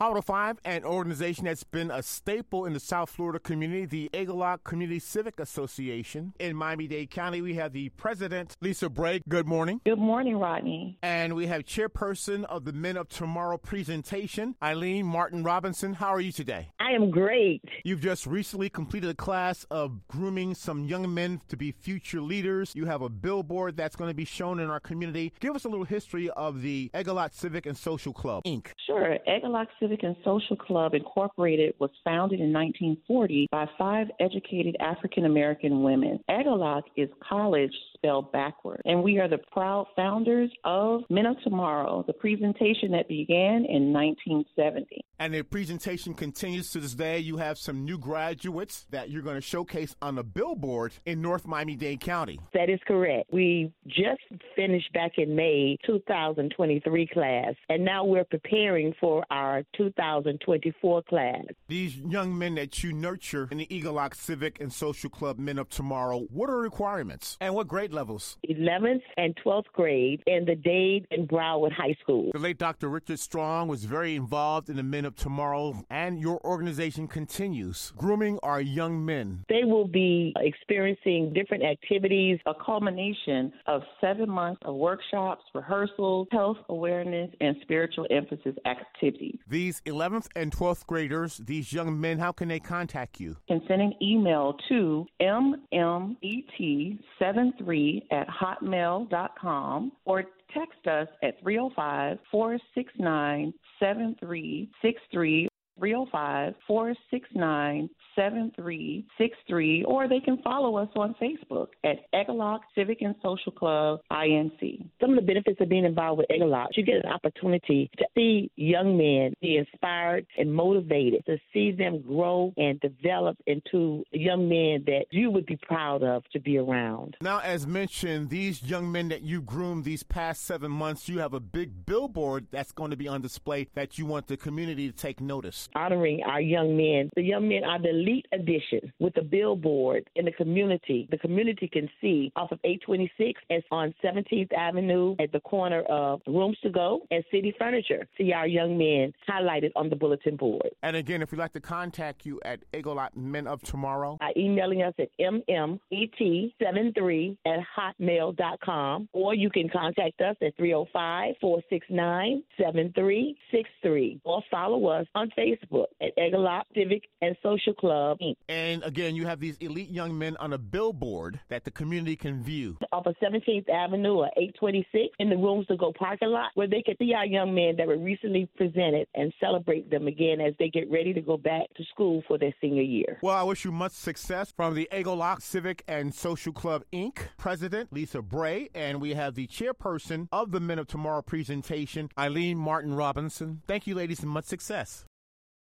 Holiday 5, an organization that's been a staple in the South Florida community, the Egelloc Community Civic Association. In Miami Dade County, we have the president, Lisa Braye. Good morning. Good morning, Rodney. And we have chairperson of the Men of Tomorrow presentation, Eileen Martin Robinson. How are you today? I am great. You've just recently completed a class of grooming some young men to be future leaders. You have a billboard that's going to be shown in our community. Give us a little history of the Egelloc Civic and Social Club, Inc. Sure. Egelloc Civic and Social Club Incorporated was founded in 1940 by five educated African American women. Egelloc is college spelled backward, and we are the proud founders of Men of Tomorrow, the presentation that began in 1970. And the presentation continues to this day. You have some new graduates that you're going to showcase on a billboard in North Miami Dade County. That is correct. We just finished back in May 2023 class, and now we're preparing for our 2024 class. These young men that you nurture in the Egelloc Civic and Social Club Men of Tomorrow, what are requirements and what grade levels? 11th and 12th grade in the Dade and Broward High School. The late Dr. Richard Strong was very involved in the Men of Tomorrow, and your organization continues grooming our young men. They will be experiencing different activities, a culmination of seven months of workshops, rehearsals, health awareness, and spiritual emphasis activities. These 11th and 12th graders, these young men, how can they contact you? Can send an email to mmet73 at hotmail.com or text us at 305 469 7363. 305 469 7363, or they can follow us on Facebook at Egelloc Civic and Social Club INC. Some of the benefits of being involved with Egelloc, you get an opportunity to see young men be inspired and motivated, to see them grow and develop into young men that you would be proud of to be around. Now, as mentioned, these young men that you groomed these past seven months, you have a big billboard that's going to be on display that you want the community to take notice honoring our young men. The young men are the elite edition with a billboard in the community. The community can see off of 826 and on 17th Avenue at the corner of Rooms to Go and City Furniture. See our young men highlighted on the bulletin board. And again, if you'd like to contact you at Egelloc Men of Tomorrow, by emailing us at mmet73 at hotmail.com or you can contact us at 305 469 7363 or follow us on Facebook Facebook at Egelloc Civic and Social Club, Inc. And again, you have these elite young men on a billboard that the community can view. Off of 17th Avenue or 826 in the Rooms to Go parking lot where they can see our young men that were recently presented and celebrate them again as they get ready to go back to school for their senior year. Well, I wish you much success from the Egelloc Civic and Social Club, Inc. President Lisa Braye, and we have the chairperson of the Men of Tomorrow presentation, Eileen Martin Robinson. Thank you, ladies, and much success.